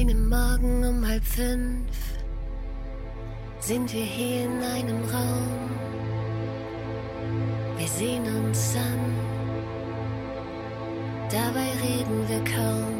einem Morgen um halb fünf sind wir hier in einem Raum. Wir sehen uns an, dabei reden wir kaum.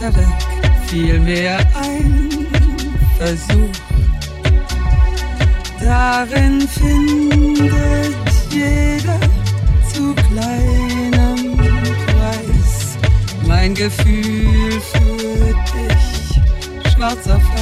weiter weg, vielmehr ein Versuch. Darin findet jeder zu kleinem Preis mein Gefühl für dich, schwarzer Fall.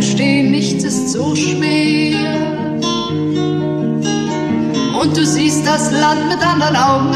entstehen, nichts ist so schwer. Und du siehst das Land mit anderen Augen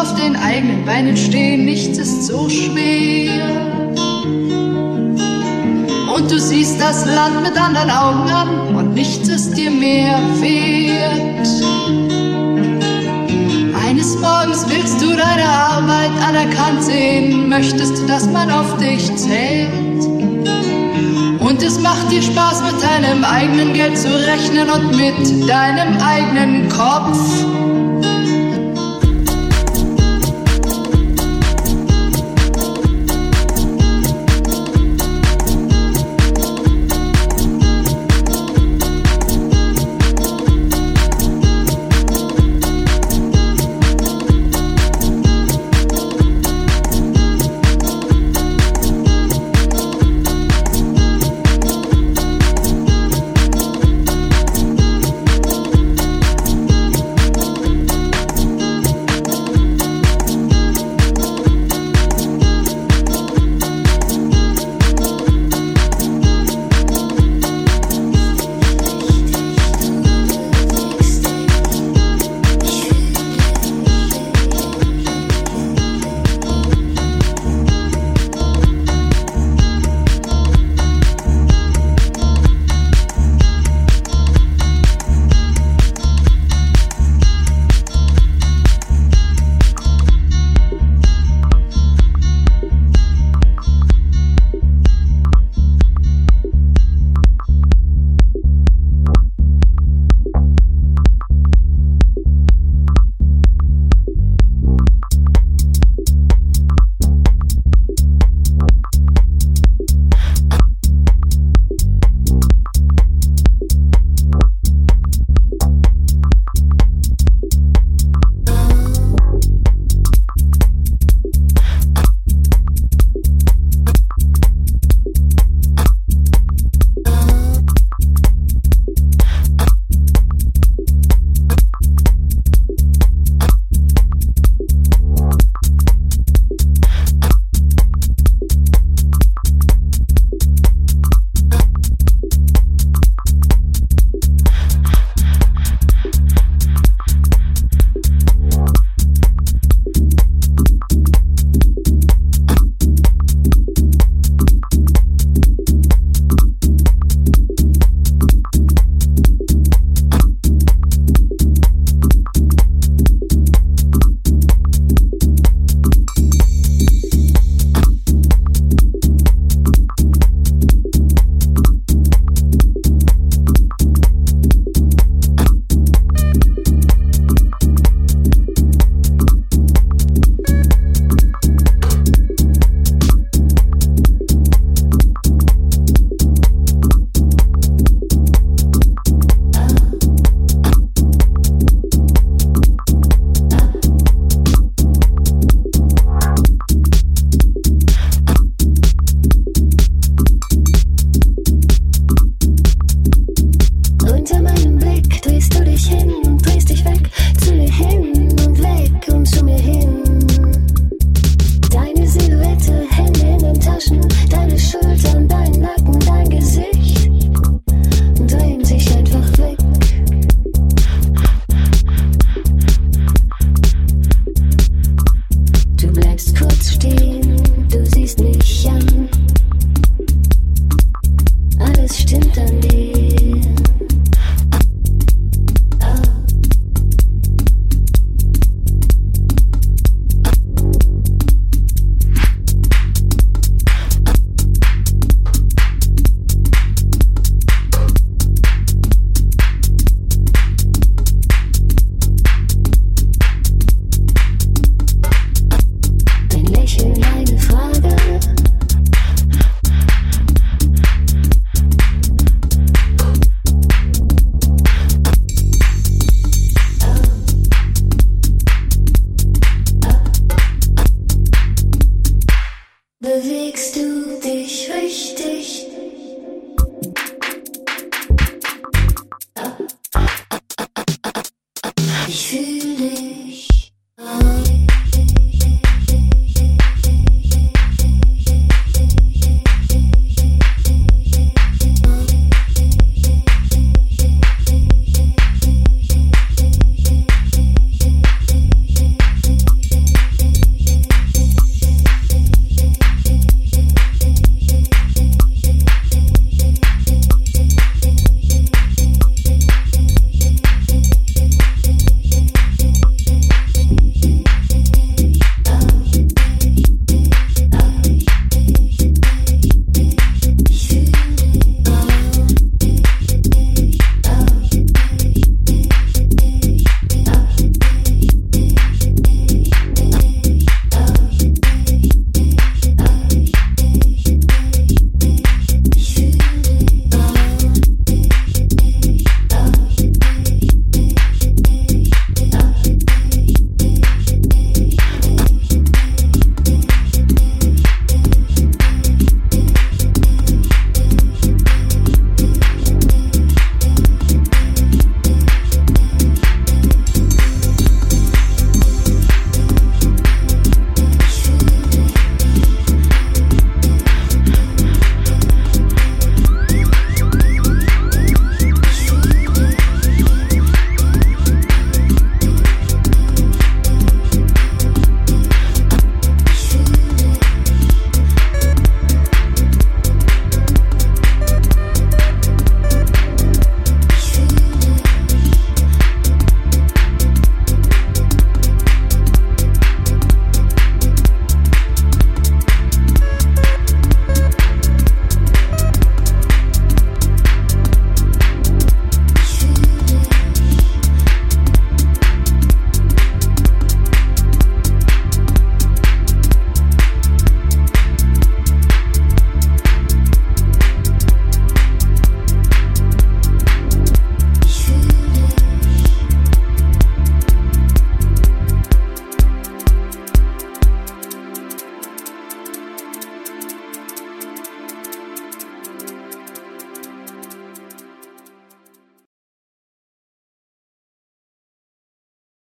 auf den eigenen Beinen stehen, nichts ist so schwer. Und du siehst das Land mit anderen Augen an und nichts ist dir mehr wert. Eines Morgens willst du deine Arbeit anerkannt sehen, möchtest, dass man auf dich zählt. Und es macht dir Spaß, mit deinem eigenen Geld zu rechnen und mit deinem eigenen Kopf.